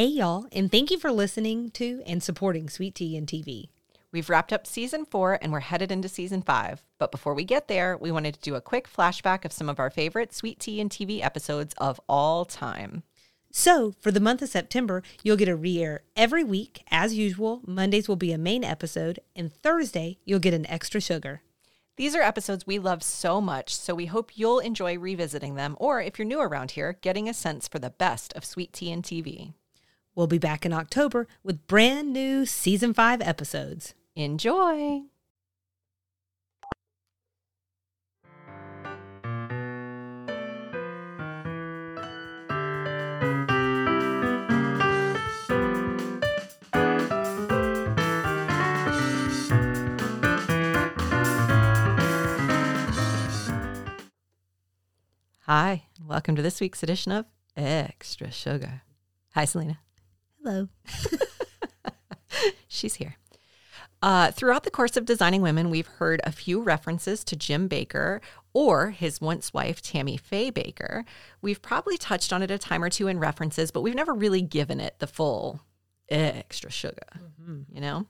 Hey, y'all, and thank you for listening to and supporting Sweet Tea and TV. We've wrapped up season four and we're headed into season five. But before we get there, we wanted to do a quick flashback of some of our favorite Sweet Tea and TV episodes of all time. So, for the month of September, you'll get a re air every week. As usual, Mondays will be a main episode, and Thursday, you'll get an extra sugar. These are episodes we love so much, so we hope you'll enjoy revisiting them, or if you're new around here, getting a sense for the best of Sweet Tea and TV. We'll be back in October with brand new season five episodes. Enjoy! Hi, welcome to this week's edition of Extra Sugar. Hi, Selena. Hello. She's here. Uh, throughout the course of Designing Women, we've heard a few references to Jim Bakker or his once wife, Tammy Faye Bakker. We've probably touched on it a time or two in references, but we've never really given it the full extra sugar, mm-hmm. you know?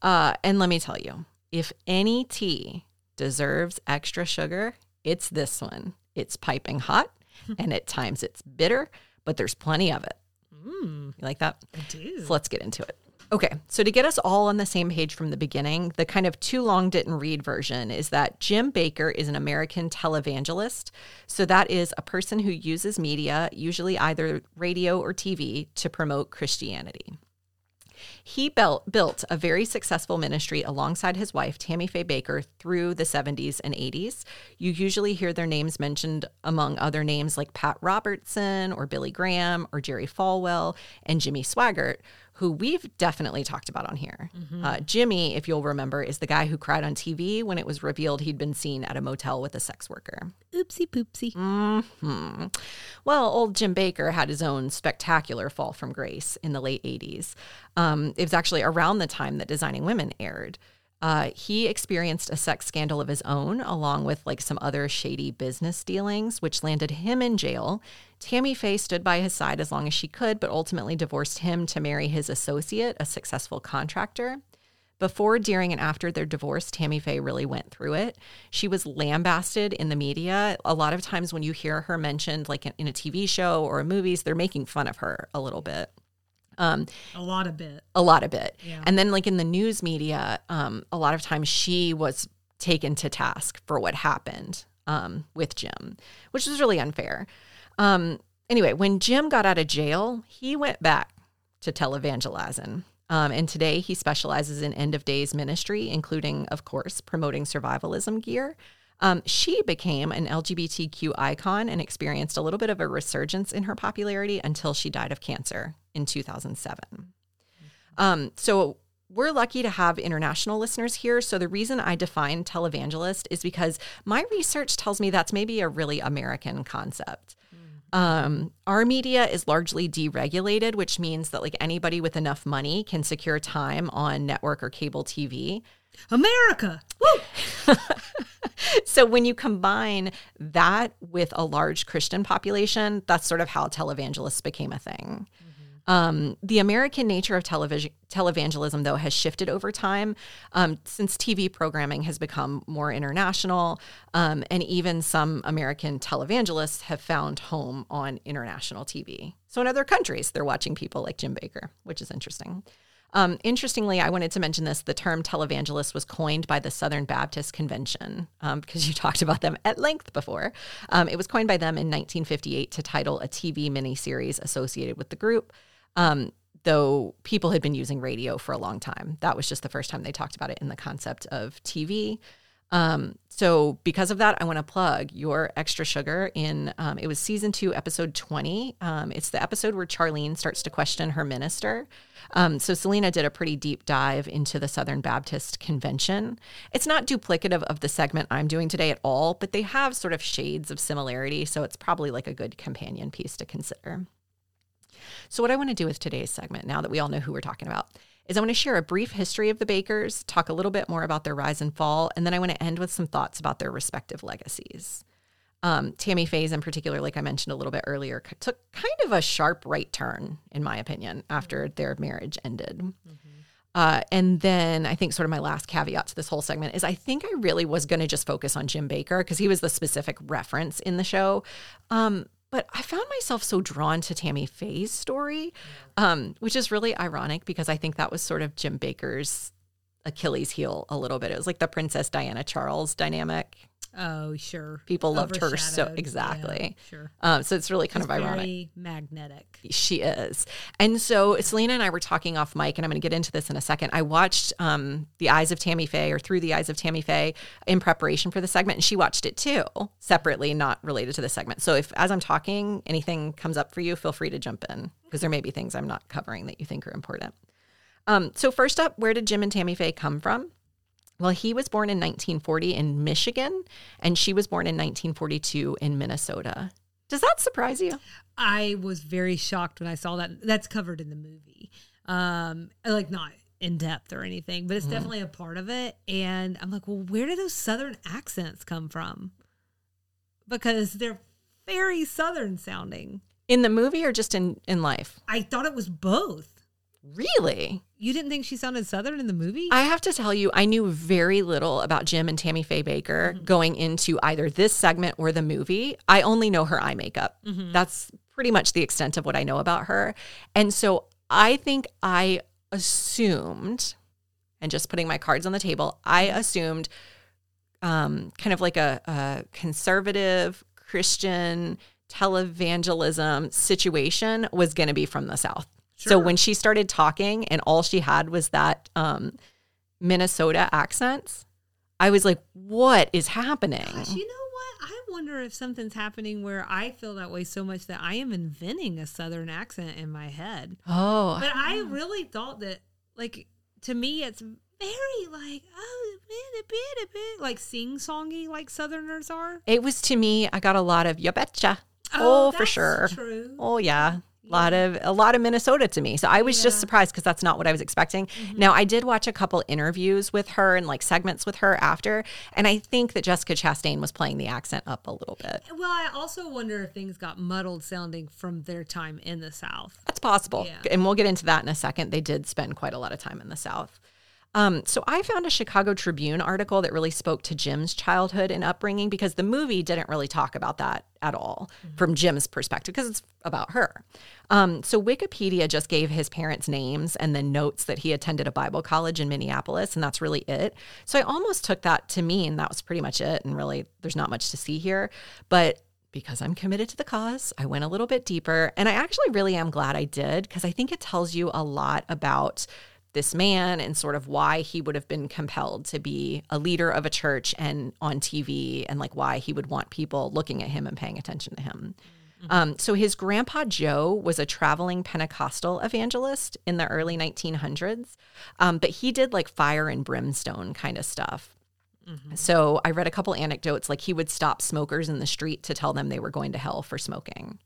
Uh, and let me tell you, if any tea deserves extra sugar, it's this one. It's piping hot and at times it's bitter, but there's plenty of it. Mm. You like that? I do. So let's get into it. Okay, so to get us all on the same page from the beginning, the kind of too long didn't read version is that Jim Bakker is an American televangelist. So that is a person who uses media, usually either radio or TV, to promote Christianity. He built, built a very successful ministry alongside his wife, Tammy Faye Bakker, through the 70s and 80s. You usually hear their names mentioned among other names like Pat Robertson or Billy Graham or Jerry Falwell and Jimmy Swaggart, who we've definitely talked about on here. Mm-hmm. Uh, Jimmy, if you'll remember, is the guy who cried on TV when it was revealed he'd been seen at a motel with a sex worker. Oopsie poopsie. Mm-hmm. Well, old Jim Bakker had his own spectacular fall from grace in the late 80s. Um, it was actually around the time that Designing Women aired. Uh, he experienced a sex scandal of his own, along with like some other shady business dealings, which landed him in jail. Tammy Faye stood by his side as long as she could, but ultimately divorced him to marry his associate, a successful contractor. Before, during, and after their divorce, Tammy Faye really went through it. She was lambasted in the media. A lot of times, when you hear her mentioned, like in a TV show or movies, they're making fun of her a little bit. Um, a lot of bit. A lot of bit. Yeah. And then, like in the news media, um, a lot of times she was taken to task for what happened um, with Jim, which was really unfair. Um, anyway, when Jim got out of jail, he went back to televangelizing. Um, and today he specializes in end of days ministry, including, of course, promoting survivalism gear. Um, she became an LGBTQ icon and experienced a little bit of a resurgence in her popularity until she died of cancer in 2007. Um, so we're lucky to have international listeners here. So the reason I define televangelist is because my research tells me that's maybe a really American concept. Um, our media is largely deregulated, which means that like anybody with enough money can secure time on network or cable TV. America. so when you combine that with a large Christian population, that's sort of how televangelists became a thing. Mm-hmm. Um, the American nature of television televangelism, though, has shifted over time um, since TV programming has become more international, um, and even some American televangelists have found home on international TV. So in other countries, they're watching people like Jim Bakker, which is interesting. Um, interestingly, I wanted to mention this the term televangelist was coined by the Southern Baptist Convention um, because you talked about them at length before. Um, it was coined by them in 1958 to title a TV miniseries associated with the group. Um, though people had been using radio for a long time. That was just the first time they talked about it in the concept of TV. Um, so because of that, I want to plug your extra sugar in. Um, it was season two, episode 20. Um, it's the episode where Charlene starts to question her minister. Um, so Selena did a pretty deep dive into the Southern Baptist Convention. It's not duplicative of the segment I'm doing today at all, but they have sort of shades of similarity. So it's probably like a good companion piece to consider. So what I want to do with today's segment, now that we all know who we're talking about, is I want to share a brief history of the Bakkers, talk a little bit more about their rise and fall, and then I want to end with some thoughts about their respective legacies. Um, Tammy Faye's in particular, like I mentioned a little bit earlier, took kind of a sharp right turn, in my opinion, after their marriage ended. Uh, and then I think sort of my last caveat to this whole segment is I think I really was going to just focus on Jim Bakker because he was the specific reference in the show. Um, but I found myself so drawn to Tammy Faye's story, um, which is really ironic because I think that was sort of Jim Bakker's Achilles heel a little bit. It was like the Princess Diana Charles dynamic. Oh, sure. People loved her so exactly. Yeah, sure. Um, so it's really kind of ironic. Very magnetic. She is. And so Selena and I were talking off mic, and I'm going to get into this in a second. I watched um, The Eyes of Tammy Faye or Through the Eyes of Tammy Faye in preparation for the segment, and she watched it too, separately, not related to the segment. So if, as I'm talking, anything comes up for you, feel free to jump in because there may be things I'm not covering that you think are important. Um, so, first up, where did Jim and Tammy Faye come from? Well, he was born in 1940 in Michigan, and she was born in 1942 in Minnesota. Does that surprise you? I was very shocked when I saw that. That's covered in the movie. Um, like not in depth or anything, but it's Mm-hmm. definitely a part of it. And I'm like, well, where do those southern accents come from? Because they're very southern sounding. In the movie or just in, in life? I thought it was both. Really? You didn't think she sounded southern in the movie? I have to tell you, I knew very little about Jim and Tammy Faye Bakker mm-hmm. going into either this segment or the movie. I only know her eye makeup. Mm-hmm. That's pretty much the extent of what I know about her. And so I think I assumed, and just putting my cards on the table, I mm-hmm. assumed um, kind of like a, a conservative Christian televangelism situation was going to be from the South. So when she started talking and all she had was that um, Minnesota accents, I was like, what is happening? Gosh, you know what? I wonder if something's happening where I feel that way so much that I am inventing a southern accent in my head. Oh, But I really thought that, like, to me, it's very like, oh, bit, a bit, a bit, like sing songy, like Southerners are. it was to me, I got a lot of you betcha. Oh, for that's sure. True. Oh yeah. A lot of a lot of Minnesota to me. So I was just Yeah. Mm-hmm. surprised because that's not what I was expecting. Now I did watch a couple interviews with her and like segments with her after, and I think that Jessica Chastain was playing the accent up a little bit. Well, I also wonder if things got muddled sounding from their time in the South. That's possible. Yeah. And we'll get into that in a second. They did spend quite a lot of time in the South. Um, so I found a Chicago Tribune article that really spoke to Jim's childhood and upbringing because the movie didn't really talk about that at all from Jim's perspective because it's about her. Um, so Wikipedia just gave his parents' names and then notes that he attended a Bible college in Minneapolis, and that's really it. So I almost took that to mean that was pretty much it, and really there's not much to see here. But because I'm committed to the cause, I went a little bit deeper. And I actually really am glad I did because I think it tells you a lot about this man and sort of why he would have been compelled to be a leader of a church and on TV and like why he would want people looking at him and paying attention to him. Um, so his grandpa Joe was a traveling Pentecostal evangelist in the early 1900s, um, but he did like fire and brimstone kind of stuff. So I read a couple anecdotes like he would stop smokers in the street to tell them they were going to hell for smoking,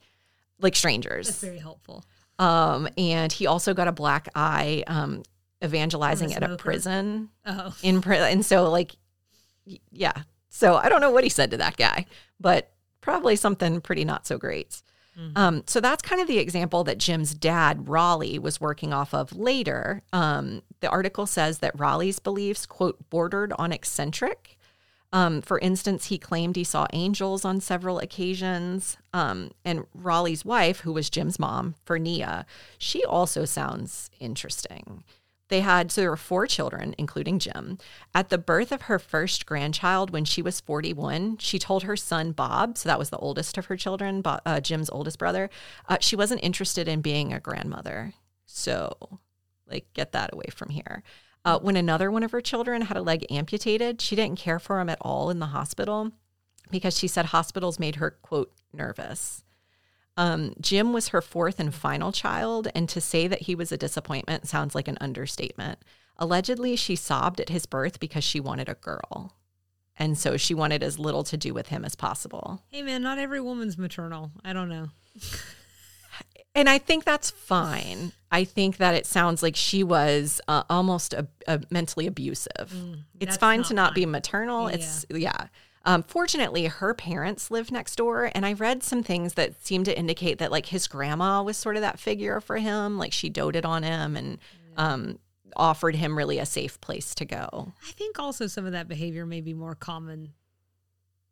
like strangers. That's very helpful. Um, and he also got a black eye um, evangelizing a at a prison Oh, in prison. And so, like, yeah. So I don't know what he said to that guy, but probably something pretty not so great. Um, so that's kind of the example that Jim's dad, Raleigh, was working off of later. Um, the article says that Raleigh's beliefs, quote, bordered on eccentric. Um, for instance, he claimed he saw angels on several occasions. Um, and Raleigh's wife, who was Jim's mom, Furnia, she also sounds interesting. They had, so there were four children, including Jim. At the birth of her first grandchild, when she was 41, she told her son Bob, so that was the oldest of her children, Bo- uh, Jim's oldest brother, uh, she wasn't interested in being a grandmother. So, like, get that away from here. Uh, when another one of her children had a leg amputated, she didn't care for him at all in the hospital because she said hospitals made her, quote, nervous. Um, Jim was her fourth and final child, and to say that he was a disappointment sounds like an understatement. Allegedly, she sobbed at his birth because she wanted a girl. And so she wanted as little to do with him as possible. hey man, not every woman's maternal. I don't know. And I think that's fine. I think that it sounds like she was uh, almost a, a mentally abusive. it's fine not to not be fine. maternal. It's, yeah. Um, fortunately, her parents lived next door, and I read some things that seemed to indicate that like his grandma was sort of that figure for him. Like she doted on him and um, offered him really a safe place to go. I think also some of that behavior may be more common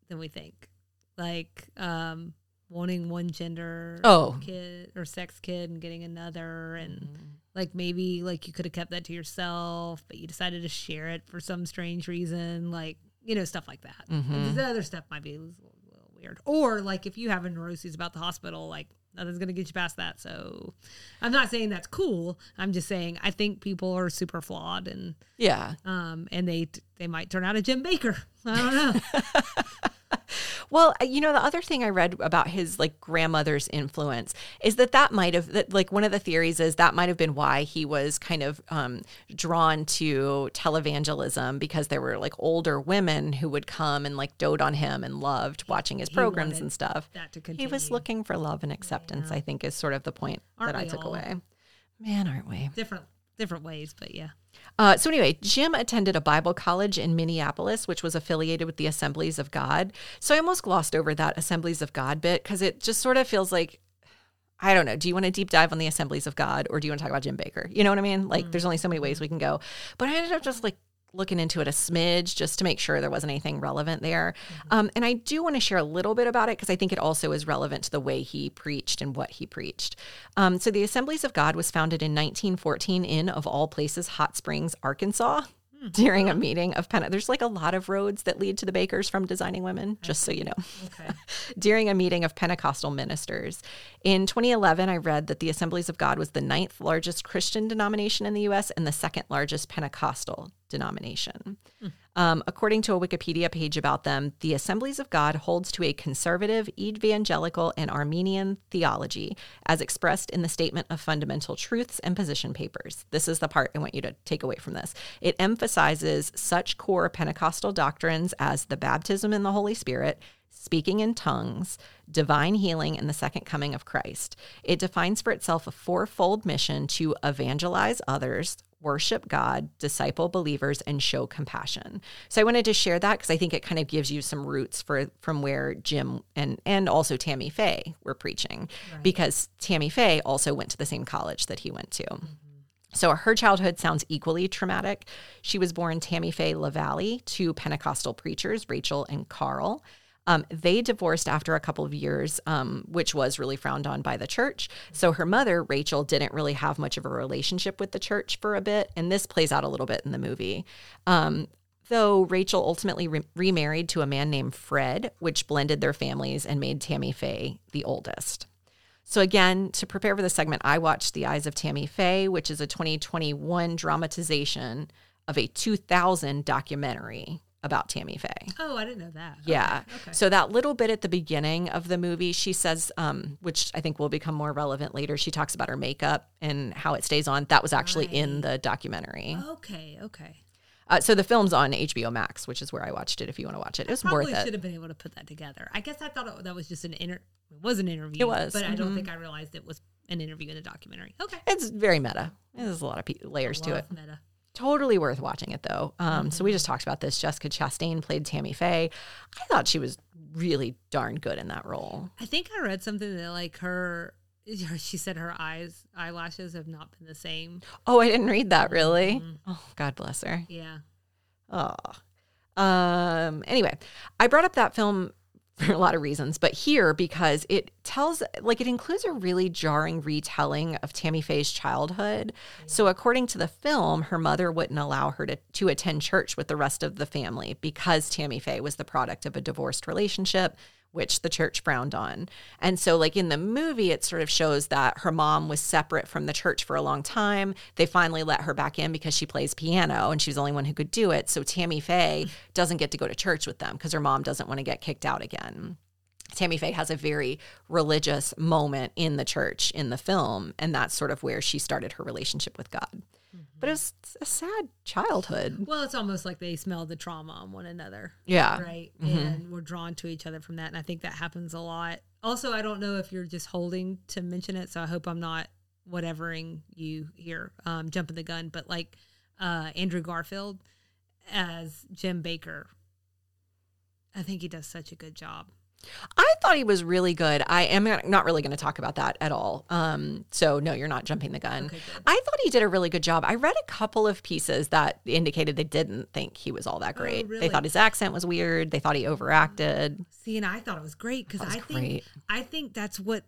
than we think. Like um, wanting one gender Oh. kid or sex kid and getting another and like maybe like you could have kept that to yourself, but you decided to share it for some strange reason, like you know, stuff like that. And The other stuff might be a little, little weird. Or like if you have a neuroses about the hospital, like nothing's gonna get you past that. So I'm not saying that's cool. I'm just saying I think people are super flawed and Yeah. um and they they might turn out a Jim Bakker. I don't know. Well, uh, you know, the other thing I read about his like grandmother's influence is that that might have that like one of the theories is that might have been why he was kind of um, drawn to televangelism because there were like older women who would come and like dote on him and loved watching his programs and stuff. that to He was looking for love and acceptance. I think is sort of the point Aren't that I took all? away. Man, aren't we? different different ways, but yeah. Uh, so anyway, Jim attended a Bible college in Minneapolis, which was affiliated with the Assemblies of God. So I almost glossed over that Assemblies of God bit because it just sort of feels like, I don't know. Do you want to deep dive on the Assemblies of God, or do you want to talk about Jim Bakker? You know what I mean? Like, there's only so many ways we can go. But I ended up just like looking into it a smidge just to make sure there wasn't anything relevant there. Um, and I do want to share a little bit about it because I think it also is relevant to the way he preached and what he preached. Um, so the Assemblies of God was founded in 1914 in, of all places, Hot Springs, Arkansas. During a meeting of Pente, there's like a lot of roads that lead to the Bakkers from Designing Women, just so you know Okay. during a meeting of Pentecostal ministers. In 2011, I read that the Assemblies of God was the ninth largest Christian denomination in the US and the second largest Pentecostal denomination. Hmm. Um, according to a Wikipedia page about them, the Assemblies of God holds to a conservative, evangelical, and Arminian theology as expressed in the Statement of Fundamental Truths and Position Papers. This is the part I want you to take away from this. It emphasizes such core Pentecostal doctrines as the baptism in the Holy Spirit, speaking in tongues, divine healing, and the second coming of Christ. It defines for itself a fourfold mission to evangelize others, worship God, disciple believers, and show compassion. So I wanted to share that because I think it kind of gives you some roots for from where Jim and and also Tammy Faye were preaching, because Tammy Faye also went to the same college that he went to. So her childhood sounds equally traumatic. She was born Tammy Faye LaValley to Pentecostal preachers, Rachel and Carl. Um, they divorced after a couple of years, um, which was really frowned on by the church. So her mother, Rachel, didn't really have much of a relationship with the church for a bit. And this plays out a little bit in the movie. Um, though Rachel ultimately re- remarried to a man named Fred, which blended their families and made Tammy Faye the oldest. So again, to prepare for this segment, I watched The Eyes of Tammy Faye, which is a 2021 dramatization of a 2000 documentary about Tammy Faye. Oh, I didn't know that. Yeah. Okay. So that little bit at the beginning of the movie, she says, um, which I think will become more relevant later. She talks about her makeup and how it stays on. That was actually in the documentary. Okay. Okay. Uh, so the film's on HBO Max, which is where I watched it. If you want to watch it, it was Probably worth should have been able to put that together. I guess I thought it, that was just an inter. It was an interview. It was, but I mhm. don't think I realized it was an interview in a documentary. Okay. It's very meta. There's a lot of pe- layers to it. Meta. Totally worth watching it though. Um, So we just talked about this. Jessica Chastain played Tammy Faye. I thought she was really darn good in that role. I think I read something that like her. She said her eyes eyelashes have not been the same. Oh, I didn't read that really. Oh, God bless her. Yeah. Oh. Um, anyway, I brought up that film for a lot of reasons, but here because it tells, like, it includes a really jarring retelling of Tammy Faye's childhood. So, according to the film, her mother wouldn't allow her to, to attend church with the rest of the family because Tammy Faye was the product of a divorced relationship. Which the church frowned on. And so, like in the movie, it sort of shows that her mom was separate from the church for a long time. They finally let her back in because she plays piano and she was the only one who could do it. So, Tammy Faye doesn't get to go to church with them because her mom doesn't want to get kicked out again. Tammy Faye has a very religious moment in the church in the film, and that's sort of where she started her relationship with God. But it's a sad childhood. Well, it's almost like they smell the trauma on one another. Yeah. Right. And we're drawn to each other from that. And I think that happens a lot. Also, I don't know if you're just holding to mention it. So I hope I'm not whatevering you here, um, jumping the gun. But like uh, Andrew Garfield as Jim Bakker. I think he does such a good job. I thought he was really good. I am not- really going to talk about that at all. Um, so no, you're not jumping the gun. Okay. I thought he did a really good job. I read a couple of pieces that indicated they didn't think he was all that great. Oh, really? They thought his accent was weird. They thought he overacted. See, and I thought it was great because I think great. I think that's what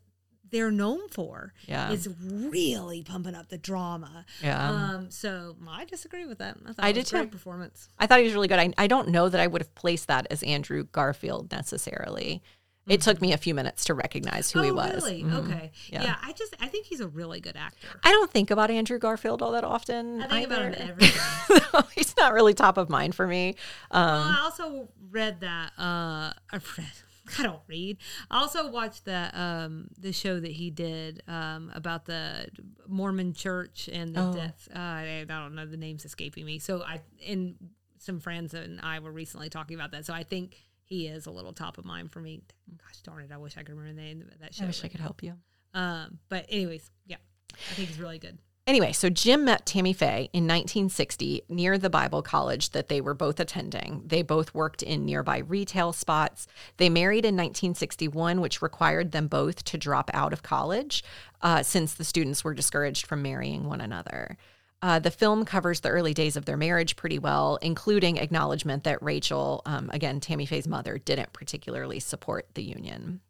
they're known for. Yeah. is really pumping up the drama. Yeah. Um. So I disagree with that. I thought I it did a great too. performance. I thought he was really good. I, I don't know that I would have placed that as Andrew Garfield necessarily. It took me a few minutes to recognize who oh, he was. really? Mhm. Okay. Yeah. Yeah. I just I think he's a really good actor. I don't think about Andrew Garfield all that often. I think about him either. every. He's not really top of mind for me. Um, Well, I also read that. Uh, I read. I don't read. I also watched that um the show that he did um about the Mormon Church and the Oh. death. Uh, I, I don't know the names escaping me. So I and some friends and I were recently talking about that. So I think he is a little top of mind for me. Gosh darn it! I wish I could remember the name of that show. I wish I could help you. Um, but anyways, yeah, I think he's really good. Anyway, so Jim met Tammy Faye in 1960 near the Bible college that they were both attending. They both worked in nearby retail spots. They married in 1961, which required them both to drop out of college uh, since the students were discouraged from marrying one another. Uh, the film covers the early days of their marriage pretty well, including acknowledgement that Rachel, um, again, Tammy Faye's mother, didn't particularly support the union.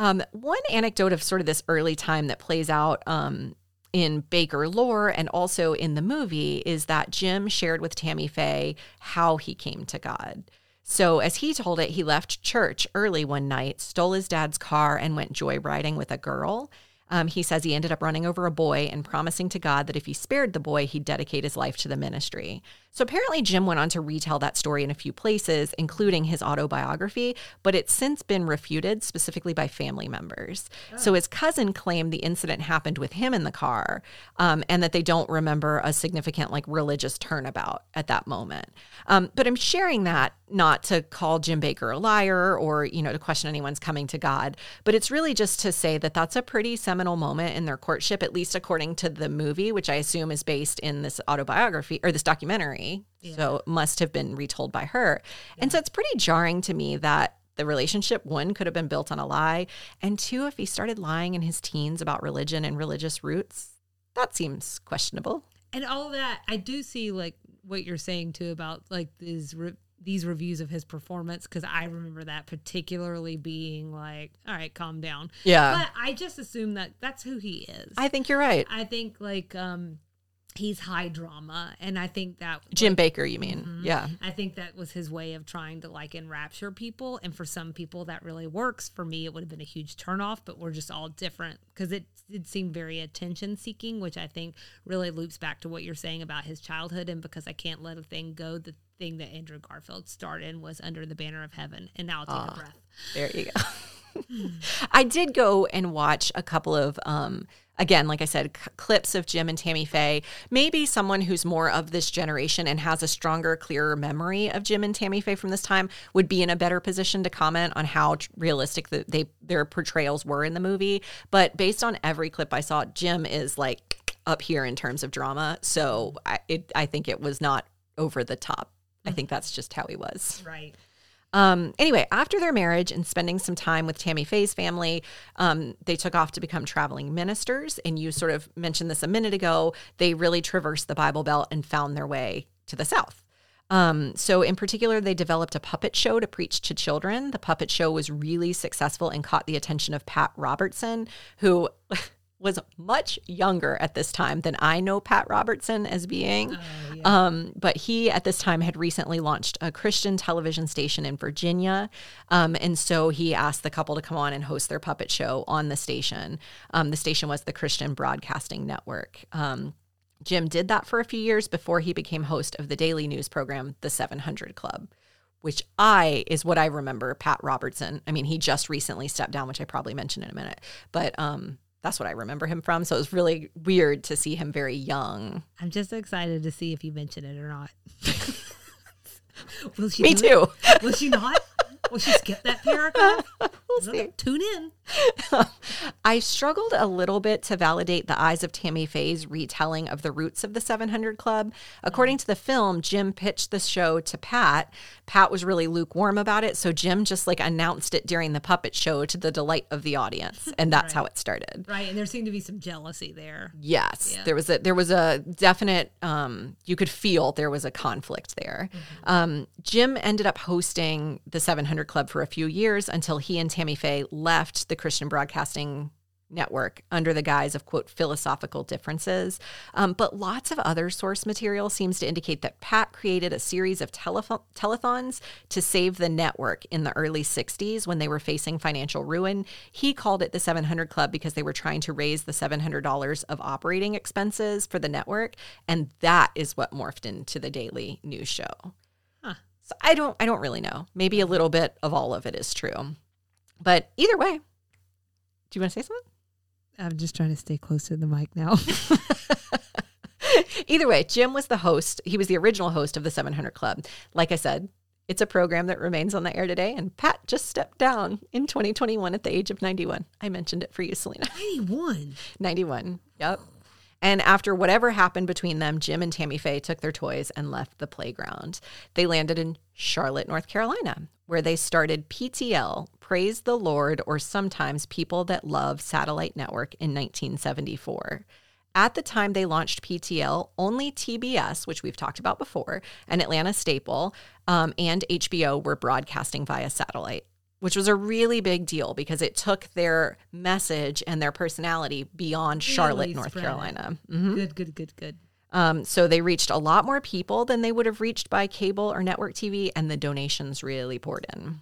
Um, one anecdote of sort of this early time that plays out um, in Bakker lore and also in the movie is that Jim shared with Tammy Faye how he came to God. So, as he told it, he left church early one night, stole his dad's car, and went joyriding with a girl. Um, he says he ended up running over a boy and promising to God that if he spared the boy, he'd dedicate his life to the ministry. So apparently, Jim went on to retell that story in a few places, including his autobiography, but it's since been refuted, specifically by family members. So his cousin claimed the incident happened with him in the car, um, and that they don't remember a significant like religious turnabout at that moment. Um, but I'm sharing that not to call Jim Bakker a liar or you know to question anyone's coming to God, but it's really just to say that that's a pretty seminal moment in their courtship, at least according to the movie, which I assume is based in this autobiography or this documentary. So it must have been retold by her. And so it's pretty jarring to me that the relationship, one, could have been built on a lie. And two, if he started lying in his teens about religion and religious roots, that seems questionable. and all that i do see like what you're saying too about like these these reviews of his performance because i remember that particularly being like all right calm down Yeah. but i just assume that that's who he is I think you're right. i think like um he's high drama and i think that Jim Bakker, you mean? Yeah. I think that was his way of trying to like enrapture people. And for some people, that really works. For me, it would have been a huge turnoff, but we're just all different because it did seem very attention seeking, which I think really loops back to what you're saying about his childhood. And because I can't let a thing go, the thing that Andrew Garfield starred in was Under the Banner of Heaven. And now I'll take a breath. There you go. I did go and watch a couple of, um, again, like I said, c- clips of Jim and Tammy Faye. Maybe someone who's more of this generation and has a stronger, clearer memory of Jim and Tammy Faye from this time would be in a better position to comment on how tr- realistic the, they their portrayals were in the movie. But based on every clip I saw, Jim is like up here in terms of drama. So I, it, I think it was not over the top. I think that's just how he was. Right. Um, anyway, after their marriage and spending some time with Tammy Faye's family, um, they took off to become traveling ministers. And you sort of mentioned this a minute ago. They really traversed the Bible Belt and found their way to the South. Um, so, in particular, they developed a puppet show to preach to children. The puppet show was really successful and caught the attention of Pat Robertson, who was much younger at this time than I know Pat Robertson as being. Um, but he, at this time, had recently launched a Christian television station in Virginia. Um, and so he asked the couple to come on and host their puppet show on the station. Um, the station was the Christian Broadcasting Network. Um, Jim did that for a few years before he became host of the daily news program, The 700 Club, which I is what I remember Pat Robertson. I mean, he just recently stepped down, which I probably mentioned in a minute, but um, that's what I remember him from. So it was really weird to see him very young. I'm just excited to see if you mention it or not. Will she Me too. it? Will she not? We'll just skip that paragraph. We'll. Tune in. I struggled a little bit to validate the eyes of Tammy Faye's retelling of the roots of the 700 Club. According to the film, Jim pitched the show to Pat. Pat was really lukewarm about it, so Jim just like announced it during the puppet show to the delight of the audience, and that's how it started. Right. And there seemed to be some jealousy there. Yes, Yeah. there was a there was a definite um, you could feel there was a conflict there. Um, Jim ended up hosting the 700 Club for a few years until he and Tammy Faye left the Christian Broadcasting Network under the guise of quote philosophical differences. Um, but lots of other source material seems to indicate that Pat created a series of telethon- telethons to save the network in the early 60s when they were facing financial ruin. He called it the 700 Club because they were trying to raise the $700 of operating expenses for the network, and that is what morphed into the daily news show. So I don't I don't really know. Maybe a little bit of all of it is true. But either way, do you want to say something? I'm just trying to stay close to the mic now. Either way, Jim was the host. He was the original host of the 700 Club. Like I said, it's a program that remains on the air today, and Pat just stepped down in 2021 at the age of 91. I mentioned it for you, Selena. 91. 91. Yep. And after whatever happened between them, Jim and Tammy Faye took their toys and left the playground. They landed in Charlotte, North Carolina, where they started PTL, Praise the Lord, or sometimes People That Love Satellite Network in 1974. At the time they launched PTL, only TBS, which we've talked about before, and Atlanta Staple um, and HBO were broadcasting via satellite, which was a really big deal because it took their message and their personality beyond Charlotte, North. Carolina. Mhm. Good, good, good, good. Um, so they reached a lot more people than they would have reached by cable or network TV, and the donations really poured in.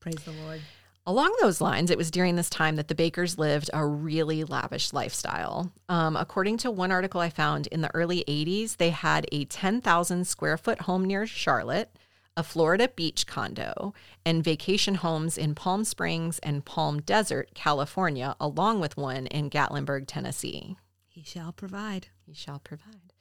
Praise the Lord. Along those lines, it was during this time that the Bakkers lived a really lavish lifestyle. Um, according to one article I found in the early 80s, they had a 10,000 square foot home near Charlotte, a Florida beach condo, and vacation homes in Palm Springs and Palm Desert, California, along with one in Gatlinburg, Tennessee. He shall provide. He shall provide.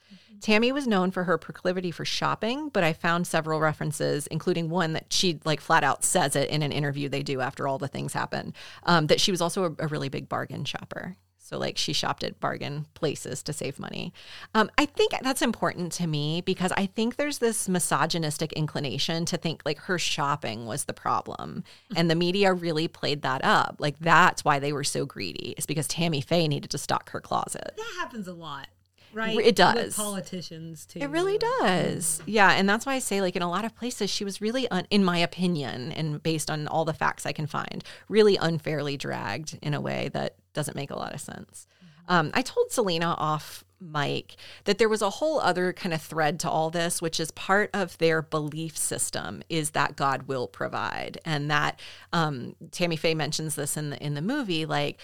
Tammy was known for her proclivity for shopping, but I found several references, including one that she like flat out says it in an interview they do after all the things happen. Um, that she was also a, a really big bargain shopper. So like she shopped at bargain places to save money. Um, I think that's important to me because I think there's this misogynistic inclination to think like her shopping was the problem, and the media really played that up. Like that's why they were so greedy. Is because Tammy Faye needed to stock her closet. That happens a lot, right? It does. With politicians, too. It really does. Yeah. And that's why I say, like, in a lot of places, she was really, un- in my opinion, and based on all the facts I can find, really unfairly dragged in a way that doesn't make a lot of sense. Um, I told Selena off mic that there was a whole other kind of thread to all this, which is part of their belief system is that God will provide. And that um, Tammy Faye mentions this in the, in the movie, like,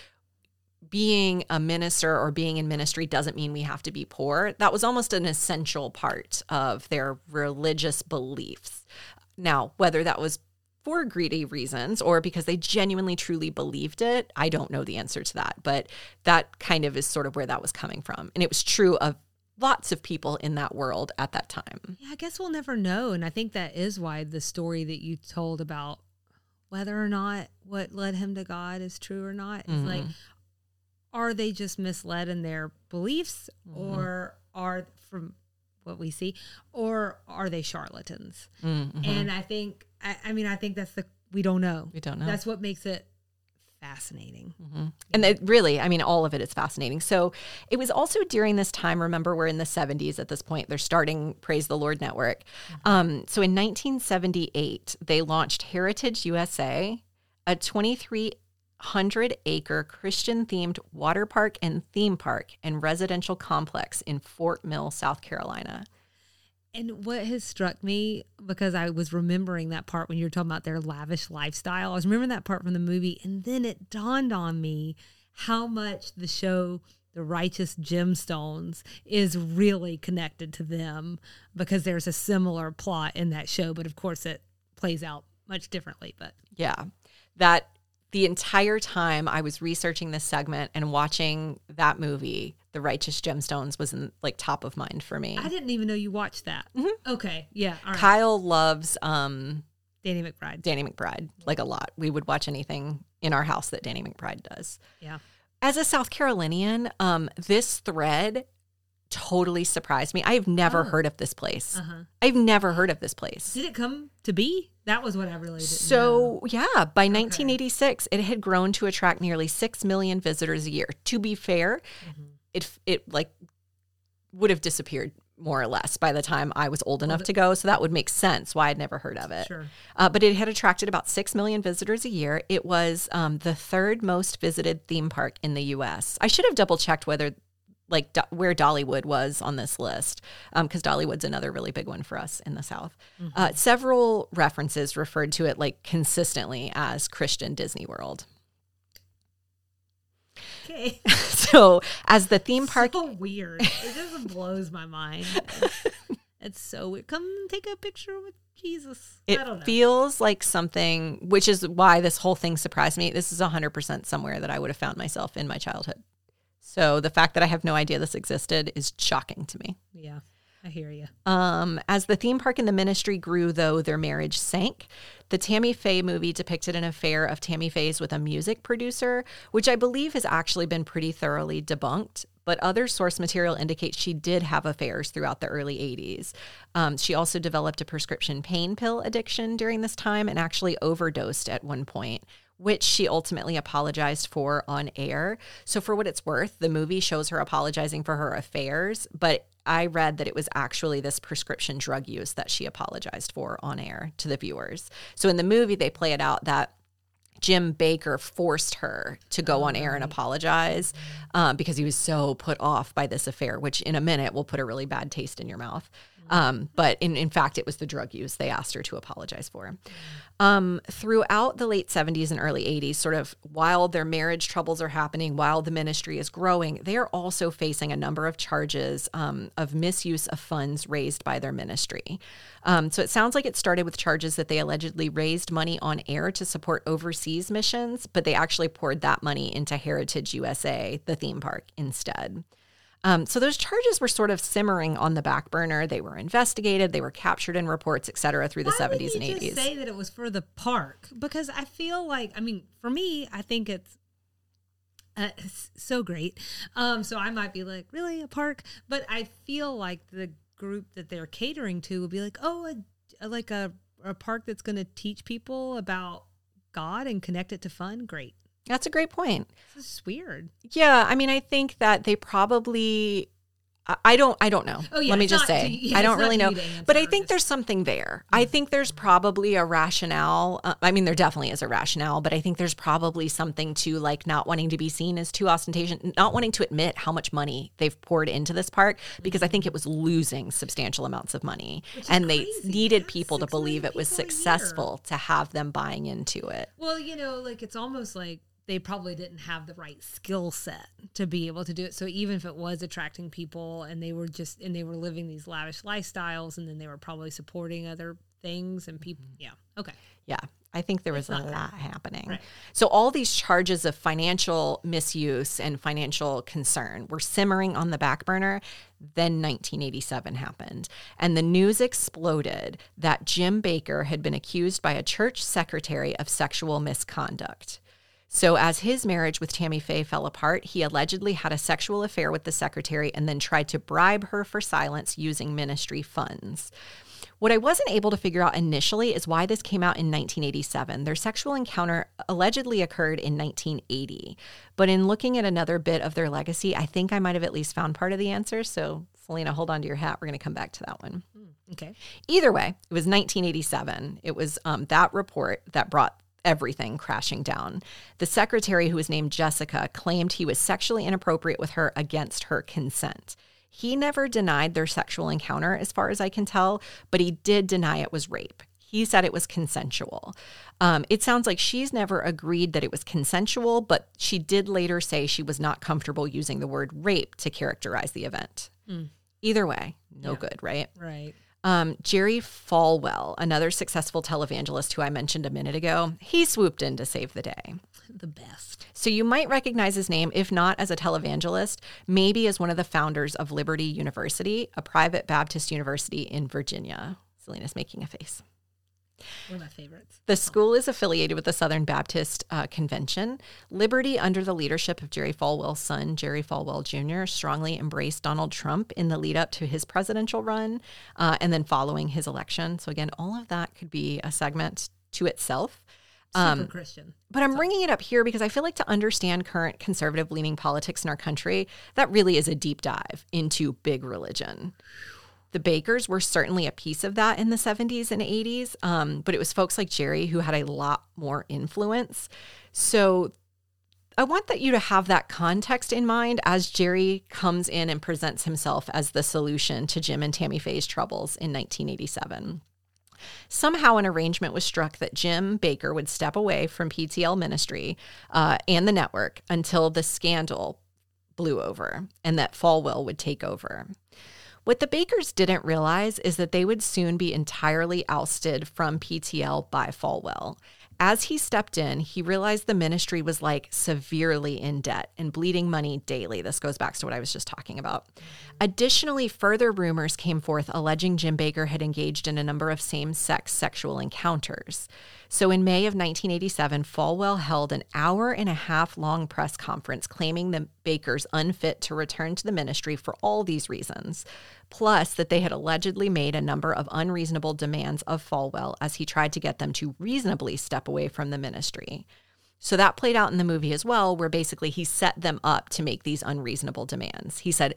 being a minister or being in ministry doesn't mean we have to be poor. That was almost an essential part of their religious beliefs. Now, whether that was for greedy reasons or because they genuinely truly believed it, I don't know the answer to that. But that kind of is sort of where that was coming from. And it was true of lots of people in that world at that time. Yeah, I guess we'll never know. And I think that is why the story that you told about whether or not what led him to God is true or not is like, mm-hmm. Are they just misled in their beliefs or are from what we see, or are they charlatans? Mhm. And I think, I, I mean, I think that's the, we don't know. We don't know. That's what makes it fascinating. And it really, I mean, all of it is fascinating. So it was also during this time, remember, we're in the 70s at this point. They're starting Praise the Lord Network. Um, so in 1978, they launched Heritage USA, a 2,300 acre Christian themed water park and theme park and residential complex in Fort Mill, South Carolina. And what has struck me, because I was remembering that part when you were talking about their lavish lifestyle, I was remembering that part from the movie. And then it dawned on me how much the show, The Righteous Gemstones, is really connected to them because there's a similar plot in that show. But of course, it plays out much differently. But Yeah. That the entire time I was researching this segment and watching that movie, The Righteous Gemstones was in like top of mind for me. I didn't even know you watched that. Okay. Yeah. Right. Kyle loves um Danny McBride. Danny McBride, like a lot. We would watch anything in our house that Danny McBride does. Yeah. As a South Carolinian, um, this thread totally surprised me. I've never Oh. heard of this place. Uh-huh. I've never heard of this place. Did it come to be? That was what I really didn't know. So, yeah, by 1986, it had grown to attract nearly 6 million visitors a year. To be fair, Mm-hmm. it it like would have disappeared more or less by the time I was old enough to go, so that would make sense why I'd never heard of it. Sure. Uh, but it had attracted about 6 million visitors a year. It was um, the third most visited theme park in the US. I should have double checked whether like do- where Dollywood was on this list, because Dollywood's another really big one for us in the South. Uh, several references referred to it like consistently as Christian Disney World. Okay. so, as the theme park, So weird. It just blows my mind. It's, so weird. Come take a picture with Jesus. I don't know. it feels like something, which is why this whole thing surprised me. This is 100% somewhere that I would have found myself in my childhood. So, the fact that I have no idea this existed is shocking to me. yeah, I hear you. Um, as the theme park and the ministry grew, though, their marriage sank. The Tammy Faye movie depicted an affair of Tammy Faye's with a music producer, which I believe has actually been pretty thoroughly debunked. But other source material indicates she did have affairs throughout the early 80s. Um, she also developed a prescription pain pill addiction during this time and actually overdosed at one point, which she ultimately apologized for on air. So, for what it's worth, the movie shows her apologizing for her affairs, but I read that it was actually this prescription drug use that she apologized for on air to the viewers. So, in the movie, they play it out that Jim Bakker forced her to go on air and apologize um, because he was so put off by this affair, which in a minute will put a really bad taste in your mouth. Um, but in, in fact, it was the drug use they asked her to apologize for. Um, throughout the late 70s and early 80s, sort of while their marriage troubles are happening, while the ministry is growing, they are also facing a number of charges um, of misuse of funds raised by their ministry. Um, so it sounds like it started with charges that they allegedly raised money on air to support overseas missions, but they actually poured that money into Heritage USA, the theme park, instead. Um, so those charges were sort of simmering on the back burner. They were investigated, they were captured in reports, et cetera, through the Why would 70s you and 80s. just say that it was for the park? Because I feel like, I mean, for me, I think it's uh, so great. Um, so I might be like, really a park? But I feel like the group that they're catering to will be like, oh, a, a- like a, a park that's going to teach people about God and connect it to fun. Great. That's a great point. This is weird. Yeah, I mean, I think that they probably. I- don't. I don't know. Oh, yeah, Let me just say, to- yeah, I don't really know. you to answer, But I think there's something there. I think there's probably a rationale. Uh, I mean, there definitely is a rationale, but I think there's probably something to like not wanting to be seen as too ostentatious, not wanting to admit how much money they've poured into this park because I think it was losing substantial amounts of money, and they needed people to believe it was people a year. successful to have them buying into it. Well, you know, like it's almost like they probably didn't have the right skill set to be able to do it. So even if it was attracting people and they were just and they were living these lavish lifestyles and then they were probably supporting other things and people Mm-hmm. yeah. Okay. Yeah, I think there was a lot happening. Right. So, all these charges of financial misuse and financial concern were simmering on the back burner. Then 1987 happened, and the news exploded that Jim Bakker had been accused by a church secretary of sexual misconduct. So, as his marriage with Tammy Faye fell apart, he allegedly had a sexual affair with the secretary and then tried to bribe her for silence using ministry funds. What I wasn't able to figure out initially is why this came out in 1987. Their sexual encounter allegedly occurred in 1980. But in looking at another bit of their legacy, I think I might have at least found part of the answer. So, Selena, hold on to your hat. We're going to come back to that one. Okay. Either way, it was 1987. It was um, that report that brought everything crashing down. The secretary, who was named Jessica, claimed he was sexually inappropriate with her against her consent. He never denied their sexual encounter, as far as I can tell, but he did deny it was rape. He said it was consensual. Um, it sounds like she's never agreed that it was consensual, but she did later say she was not comfortable using the word rape to characterize the event. Either way, no good, right? Right. Um, Jerry Falwell, another successful televangelist who I mentioned a minute ago, he swooped in to save the day. The best. So you might recognize his name, if not as a televangelist, maybe as one of the founders of Liberty University, a private Baptist university in Virginia. Selena's making a face. One of my favorites. The school is affiliated with the Southern Baptist uh, Convention. Liberty, under the leadership of Jerry Falwell's son, Jerry Falwell Jr., strongly embraced Donald Trump in the lead up to his presidential run uh, and then following his election. So, again, all of that could be a segment to itself. Super Christian. But I'm bringing it up here because I feel like to understand current conservative leaning politics in our country, that really is a deep dive into big religion. The Bakkers were certainly a piece of that in the 70s and 80s, um, but it was folks like Jerry who had a lot more influence. So I want that you to have that context in mind as Jerry comes in and presents himself as the solution to Jim and Tammy Faye's troubles in 1987. Somehow, an arrangement was struck that Jim Bakker would step away from PTL ministry uh, and the network until the scandal blew over and that Falwell would take over. What the Bakkers didn't realize is that they would soon be entirely ousted from PTL by Falwell. As he stepped in, he realized the ministry was like severely in debt and bleeding money daily. This goes back to what I was just talking about. Additionally, further rumors came forth alleging Jim Bakker had engaged in a number of same sex sexual encounters. So in May of 1987, Falwell held an hour and a half long press conference claiming the Bakkers unfit to return to the ministry for all these reasons, plus that they had allegedly made a number of unreasonable demands of Falwell as he tried to get them to reasonably step away from the ministry. So that played out in the movie as well, where basically he set them up to make these unreasonable demands. He said,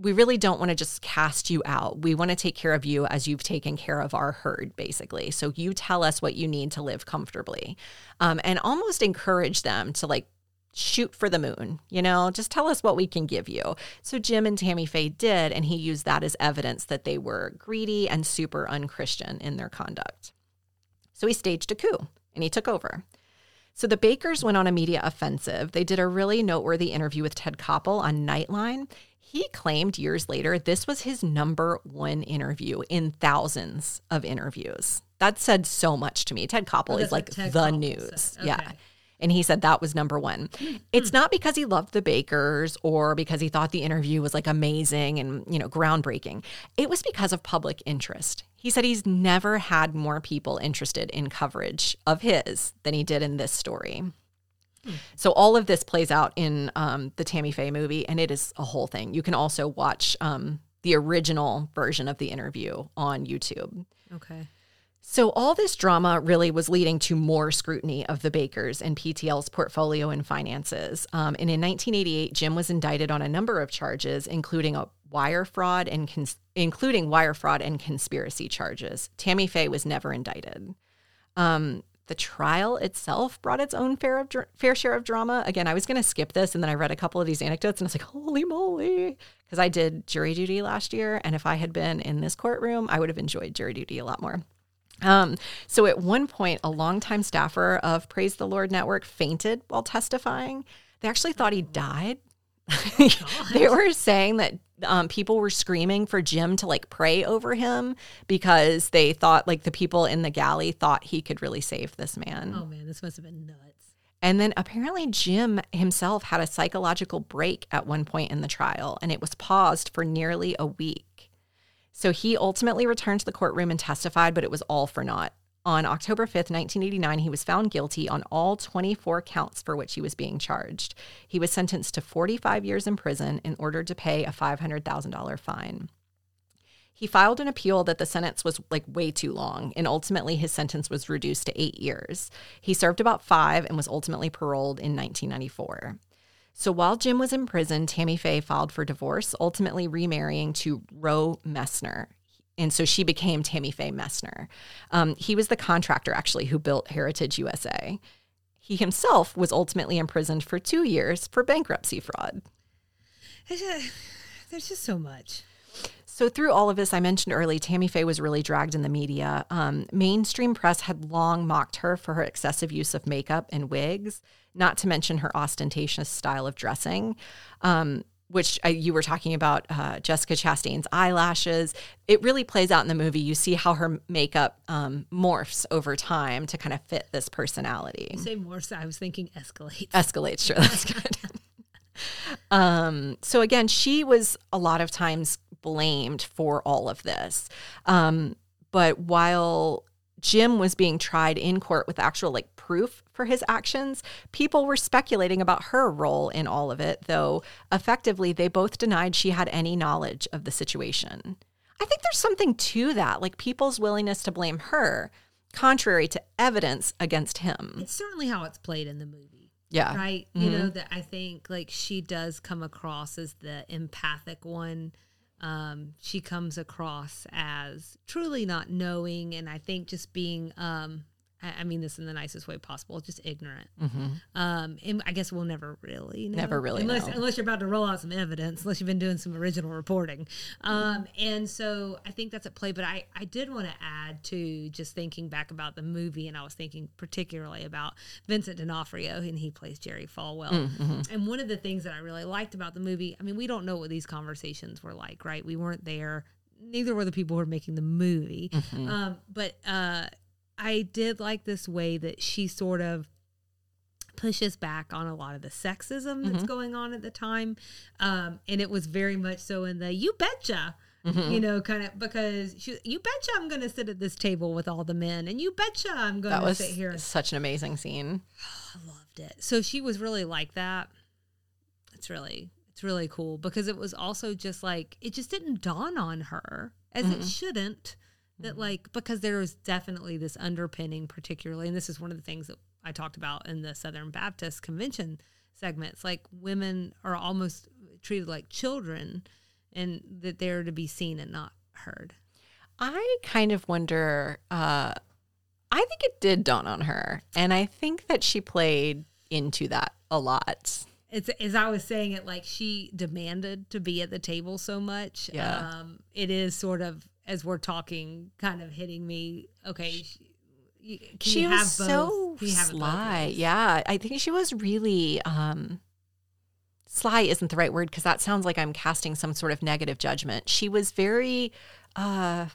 we really don't want to just cast you out. We want to take care of you as you've taken care of our herd, basically. So you tell us what you need to live comfortably, um, and almost encourage them to like shoot for the moon. You know, just tell us what we can give you. So Jim and Tammy Faye did, and he used that as evidence that they were greedy and super unchristian in their conduct. So he staged a coup and he took over. So the Bakkers went on a media offensive. They did a really noteworthy interview with Ted Koppel on Nightline. He claimed years later this was his number one interview in thousands of interviews. That said so much to me. Ted Koppel Oh, is like the Koppel news. said. Yeah. Hmm. And he said that was number one. It's not because he loved the Bakkers or because he thought the interview was like amazing and, you know, groundbreaking. It was because of public interest. He said he's never had more people interested in coverage of his than he did in this story. So all of this plays out in um, the Tammy Faye movie, and it is a whole thing. You can also watch um, the original version of the interview on YouTube. Okay. So all this drama really was leading to more scrutiny of the Bakkers and PTL's portfolio and finances. Um, and in 1988, Jim was indicted on a number of charges, including a wire fraud and cons- including wire fraud and conspiracy charges. Tammy Faye was never indicted. Um, the trial itself brought its own fair of fair share of drama. Again, I was going to skip this, and then I read a couple of these anecdotes, and I was like, "Holy moly!" Because I did jury duty last year, and if I had been in this courtroom, I would have enjoyed jury duty a lot more. Um, so at one point, a longtime staffer of Praise the Lord Network fainted while testifying. They actually thought he died. they were saying that um, people were screaming for Jim to like pray over him because they thought like the people in the galley thought he could really save this man. Oh man, this must have been nuts. And then apparently Jim himself had a psychological break at one point in the trial and it was paused for nearly a week. So he ultimately returned to the courtroom and testified, but it was all for naught. On October 5th, 1989, he was found guilty on all 24 counts for which he was being charged. He was sentenced to 45 years in prison in order to pay a $500,000 fine. He filed an appeal that the sentence was like way too long, and ultimately his sentence was reduced to eight years. He served about five and was ultimately paroled in 1994. So while Jim was in prison, Tammy Faye filed for divorce, ultimately remarrying to Roe Messner. And so she became Tammy Faye Messner. Um, he was the contractor actually who built Heritage USA. He himself was ultimately imprisoned for two years for bankruptcy fraud. Just, there's just so much. So through all of this, I mentioned early, Tammy Faye was really dragged in the media. Um, mainstream press had long mocked her for her excessive use of makeup and wigs, not to mention her ostentatious style of dressing. Um, which I, you were talking about, uh, Jessica Chastain's eyelashes. It really plays out in the movie. You see how her makeup um, morphs over time to kind of fit this personality. Say more. So I was thinking escalates. Escalates, sure, that's good. um, so again, she was a lot of times blamed for all of this. Um, but while Jim was being tried in court with actual like proof for his actions, people were speculating about her role in all of it, though effectively they both denied she had any knowledge of the situation. I think there's something to that, like people's willingness to blame her, contrary to evidence against him. It's certainly how it's played in the movie. Yeah. Right. You know, that I think like she does come across as the empathic one. Um, she comes across as truly not knowing and I think just being um I mean this in the nicest way possible, just ignorant. Um, and I guess we'll never really know. Never really unless, know. unless you're about to roll out some evidence, unless you've been doing some original reporting. Um, and so I think that's at play. But I, I did want to add to just thinking back about the movie, and I was thinking particularly about Vincent D'Onofrio, and he plays Jerry Falwell. Mm-hmm. And one of the things that I really liked about the movie, I mean, we don't know what these conversations were like, right? We weren't there. Neither were the people who were making the movie. Mm-hmm. Um, but uh, I did like this way that she sort of pushes back on a lot of the sexism that's mm-hmm. going on at the time. Um, and it was very much so in the you betcha. Mm-hmm. You know, kind of because she, you betcha I'm going to sit at this table with all the men, and you betcha I'm going to sit here. such an amazing scene. I loved it. So she was really like that. It's really it's really cool because it was also just like it just didn't dawn on her as it mm-hmm. shouldn't that like because there was definitely this underpinning particularly and this is one of the things that I talked about in the Southern Baptist convention segments like women are almost treated like children and that they're to be seen and not heard. I kind of wonder. Uh, I think it did dawn on her, and I think that she played into that a lot. it's as I was saying it, like she demanded to be at the table so much. Yeah. Um, it is sort of as we're talking, kind of hitting me. Okay, she, can she you was so both? Can you have it both sly. Yeah, I think she was really um, sly. Isn't the right word because that sounds like I'm casting some sort of negative judgment. She was very. Uh,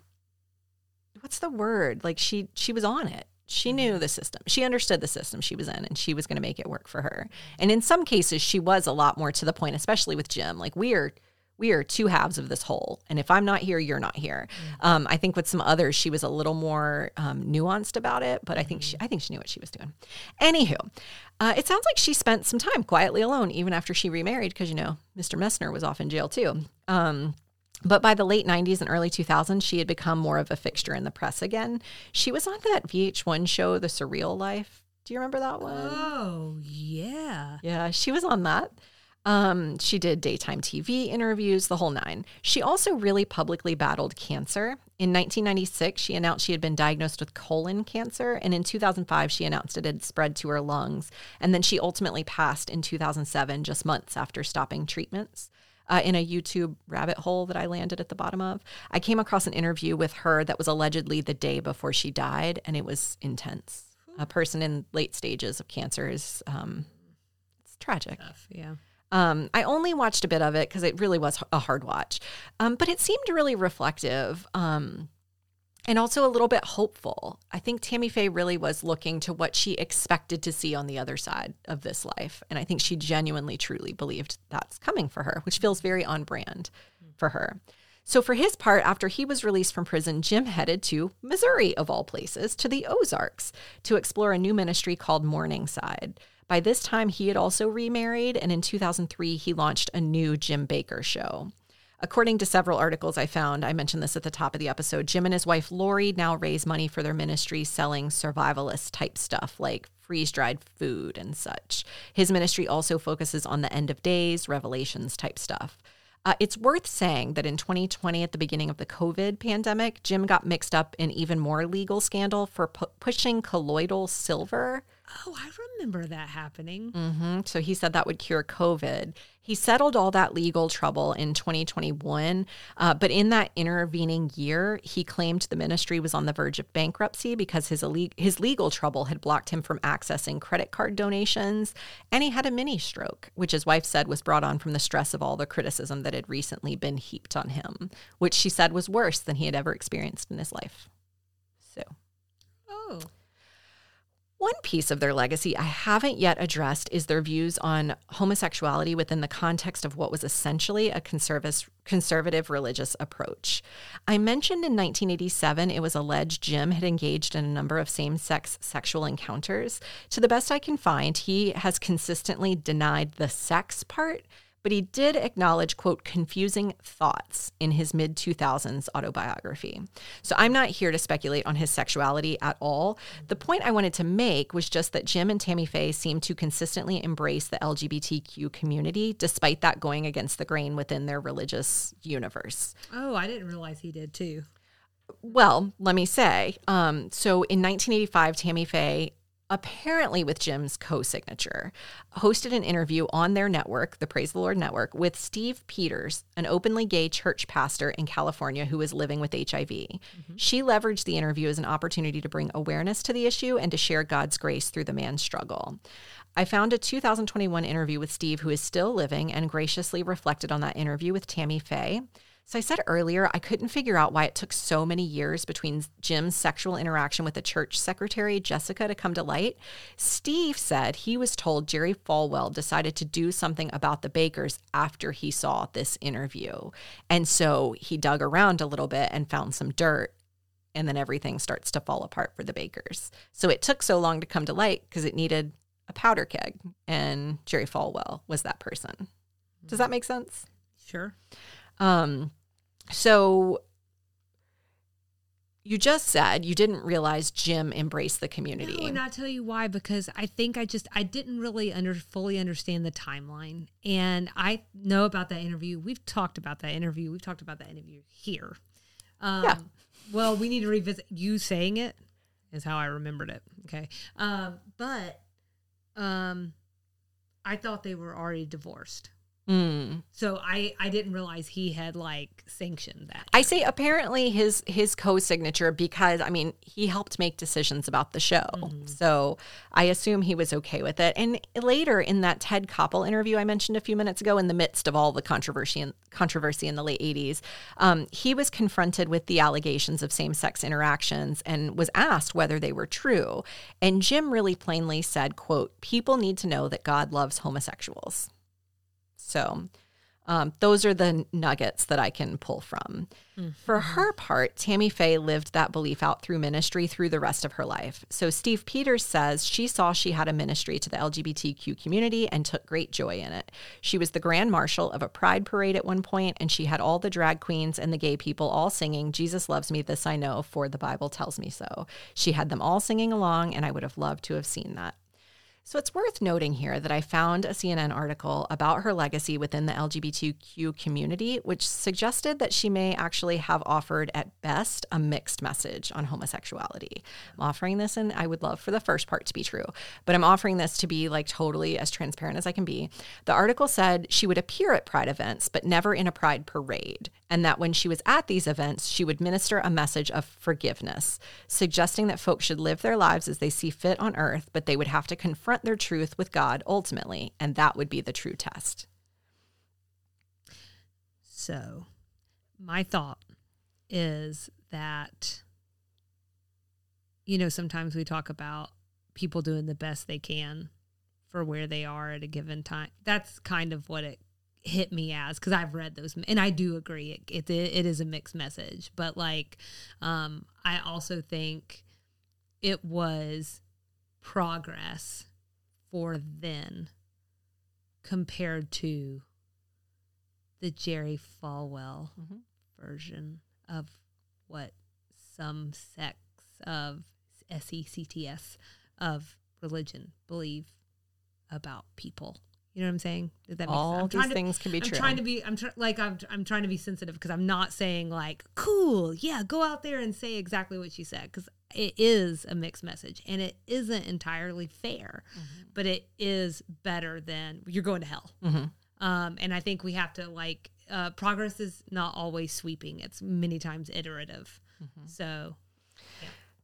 what's the word? Like she she was on it. She Mm-hmm. knew the system. She understood the system she was in and she was going to make it work for her. And in some cases she was a lot more to the point, especially with Jim. Like we are we are two halves of this whole. And if I'm not here, you're not here. Mm-hmm. Um, I think with some others, she was a little more um, nuanced about it, but I think Mm-hmm. she, I think she knew what she was doing. Anywho, uh, it sounds like she spent some time quietly alone, even after she remarried, because you know Mr. Messner was off in jail too. Um, but by the late 90s and early 2000s, she had become more of a fixture in the press again. She was on that VH1 show, The Surreal Life. Do you remember that one? Oh yeah. Yeah, she was on that. Um, she did daytime TV interviews, the whole nine. She also really publicly battled cancer. In 1996, she announced she had been diagnosed with colon cancer, and in 2005, she announced it had spread to her lungs. And then she ultimately passed in 2007, just months after stopping treatments. Uh, in a YouTube rabbit hole that I landed at the bottom of, I came across an interview with her that was allegedly the day before she died, and it was intense. A person in late stages of cancer is um, it's tragic. Tough, Yeah. Um, I only watched a bit of it because it really was a hard watch, um, but it seemed really reflective um, and also a little bit hopeful. I think Tammy Faye really was looking to what she expected to see on the other side of this life, and I think she genuinely, truly believed that's coming for her, which feels very on brand for her. So, for his part, after he was released from prison, Jim headed to Missouri, of all places, to the Ozarks to explore a new ministry called Morningside. By this time, he had also remarried, and in 2003, he launched a new Jim Bakker show. According to several articles I found, I mentioned this at the top of the episode, Jim and his wife Lori now raise money for their ministry selling survivalist type stuff like freeze dried food and such. His ministry also focuses on the end of days, revelations type stuff. Uh, it's worth saying that in 2020, at the beginning of the COVID pandemic, Jim got mixed up in even more legal scandal for pu- pushing colloidal silver. Oh, I remember that happening. hmm So he said that would cure COVID. He settled all that legal trouble in 2021. Uh, but in that intervening year, he claimed the ministry was on the verge of bankruptcy because his, his legal trouble had blocked him from accessing credit card donations. And he had a mini stroke, which his wife said was brought on from the stress of all the criticism that had recently been heaped on him, which she said was worse than he had ever experienced in his life. So. Oh, One piece of their legacy I haven't yet addressed is their views on homosexuality within the context of what was essentially a conservative, conservative religious approach. I mentioned in 1987 it was alleged Jim had engaged in a number of same sex sexual encounters. To the best I can find, he has consistently denied the sex part but he did acknowledge, quote, confusing thoughts in his mid 2000s autobiography. So I'm not here to speculate on his sexuality at all. The point I wanted to make was just that Jim and Tammy Faye seem to consistently embrace the LGBTQ community, despite that going against the grain within their religious universe. Oh, I didn't realize he did too. Well, let me say, um, so in 1985, Tammy Faye apparently with Jim's co signature, hosted an interview on their network, the Praise the Lord Network, with Steve Pieters, an openly gay church pastor in California who was living with HIV. Mm-hmm. She leveraged the interview as an opportunity to bring awareness to the issue and to share God's grace through the man's struggle. I found a 2021 interview with Steve, who is still living, and graciously reflected on that interview with Tammy Faye. So I said earlier, I couldn't figure out why it took so many years between Jim's sexual interaction with the church secretary, Jessica, to come to light. Steve said he was told Jerry Falwell decided to do something about the Bakkers after he saw this interview. And so he dug around a little bit and found some dirt. And then everything starts to fall apart for the Bakkers. So it took so long to come to light because it needed a powder keg. And Jerry Falwell was that person. Does that make sense? Sure. Um, so you just said you didn't realize Jim embraced the community. No, and I'll tell you why. Because I think I just I didn't really under fully understand the timeline, and I know about that interview. We've talked about that interview. We've talked about that interview here. Um, yeah. Well, we need to revisit you saying it is how I remembered it. Okay. Um, but um, I thought they were already divorced. Mm. So I I didn't realize he had like sanctioned that. I say apparently his his co-signature because I mean he helped make decisions about the show. Mm-hmm. So I assume he was okay with it. And later in that Ted Koppel interview I mentioned a few minutes ago, in the midst of all the controversy in, controversy in the late '80s, um, he was confronted with the allegations of same-sex interactions and was asked whether they were true. And Jim really plainly said, "quote People need to know that God loves homosexuals." So um, those are the nuggets that I can pull from. Mm-hmm. For her part, Tammy Faye lived that belief out through ministry through the rest of her life. So Steve Pieters says she saw she had a ministry to the LGBTQ community and took great joy in it. She was the grand marshal of a pride parade at one point, and she had all the drag queens and the gay people all singing, Jesus loves me, this I know, for the Bible tells me so. She had them all singing along, and I would have loved to have seen that. So it's worth noting here that I found a CNN article about her legacy within the LGBTQ community, which suggested that she may actually have offered at best a mixed message on homosexuality. I'm offering this, and I would love for the first part to be true, but I'm offering this to be like totally as transparent as I can be. The article said she would appear at Pride events, but never in a Pride parade, and that when she was at these events, she would minister a message of forgiveness, suggesting that folks should live their lives as they see fit on earth, but they would have to confront confront their truth with God ultimately, and that would be the true test. So, my thought is that, you know, sometimes we talk about people doing the best they can for where they are at a given time. That's kind of what it hit me as because I've read those and I do agree it, it, it is a mixed message but like um I also think it was progress for then compared to the Jerry Falwell mm-hmm. version of what some sects of SECTS of religion believe about people. You know what I'm saying? Does that All these to, things can be I'm true. I'm trying to be. I'm tr- like I'm. I'm trying to be sensitive because I'm not saying like cool. Yeah, go out there and say exactly what she said because it is a mixed message and it isn't entirely fair, mm-hmm. but it is better than you're going to hell. Mm-hmm. Um, and I think we have to like uh, progress is not always sweeping. It's many times iterative. Mm-hmm. So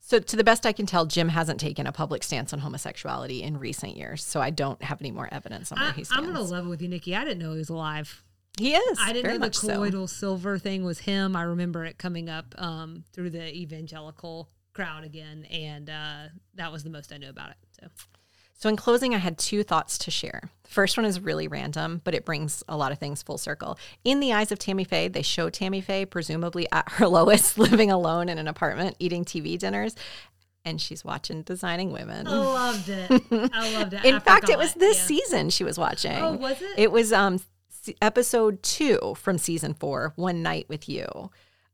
so, to the best I can tell, Jim hasn't taken a public stance on homosexuality in recent years. So, I don't have any more evidence on where I, he stands. I'm going to level with you, Nikki. I didn't know he was alive. He is. I didn't know the colloidal so. silver thing was him. I remember it coming up um, through the evangelical crowd again, and uh, that was the most I knew about it. So. So, in closing, I had two thoughts to share. The first one is really random, but it brings a lot of things full circle. In the eyes of Tammy Faye, they show Tammy Faye presumably at her lowest, living alone in an apartment, eating TV dinners, and she's watching Designing Women. I loved it. I loved it. in I fact, it was this Yeah. season she was watching. Oh, was it? It was um episode two from season four, One Night with You.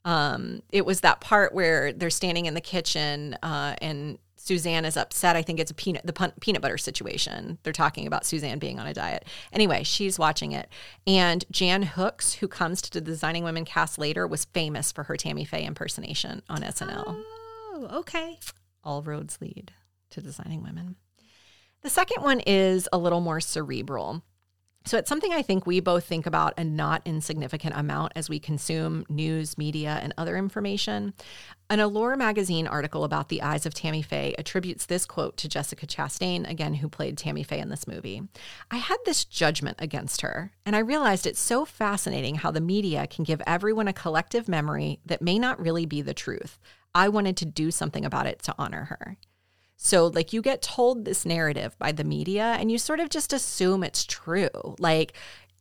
Um, it was that part where they're standing in the kitchen uh, and Suzanne is upset. I think it's a peanut the pun- peanut butter situation. They're talking about Suzanne being on a diet. Anyway, she's watching it, and Jan Hooks, who comes to the Designing Women cast later, was famous for her Tammy Faye impersonation on SNL Oh, okay. all roads lead to designing women. The second one is a little more cerebral. So it's something I think we both think about a not insignificant amount as we consume news, media, and other information. An Allure magazine article about the eyes of Tammy Faye attributes this quote to Jessica Chastain, again, who played Tammy Faye in this movie. I had this judgment against her, and I realized it's so fascinating how the media can give everyone a collective memory that may not really be the truth. I wanted to do something about it to honor her. So, like, you get told this narrative by the media and you sort of just assume it's true. Like,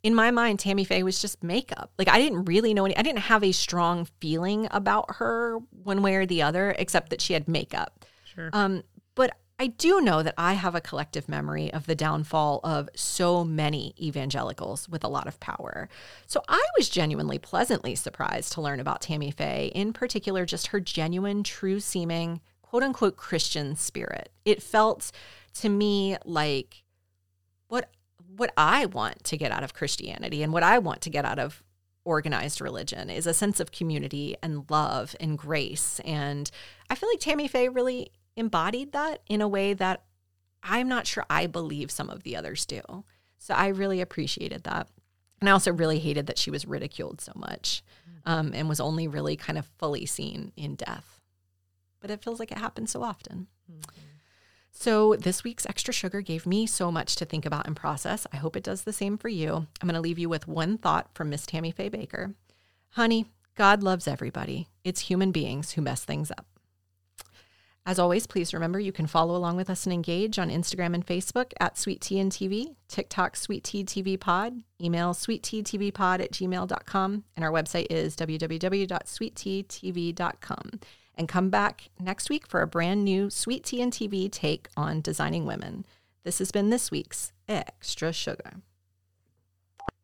in my mind, Tammy Faye was just makeup. Like, I didn't really know any, I didn't have a strong feeling about her one way or the other, except that she had makeup. Sure. Um, but I do know that I have a collective memory of the downfall of so many evangelicals with a lot of power. So I was genuinely pleasantly surprised to learn about Tammy Faye, in particular, just her genuine, true seeming, quote unquote Christian spirit. It felt to me like what what I want to get out of Christianity and what I want to get out of organized religion is a sense of community and love and grace. And I feel like Tammy Faye really embodied that in a way that I'm not sure I believe some of the others do. So I really appreciated that. And I also really hated that she was ridiculed so much um, and was only really kind of fully seen in death. But it feels like it happens so often. Mm-hmm. So, this week's extra sugar gave me so much to think about and process. I hope it does the same for you. I'm going to leave you with one thought from Miss Tammy Faye Bakker Honey, God loves everybody. It's human beings who mess things up. As always, please remember you can follow along with us and engage on Instagram and Facebook at Sweet Tea and TV, TikTok Sweet Tea TV Pod, email sweetteatvpod at gmail.com, and our website is www.sweetteatv.com. And come back next week for a brand new Sweet Tea and TV take on designing women. This has been this week's Extra Sugar.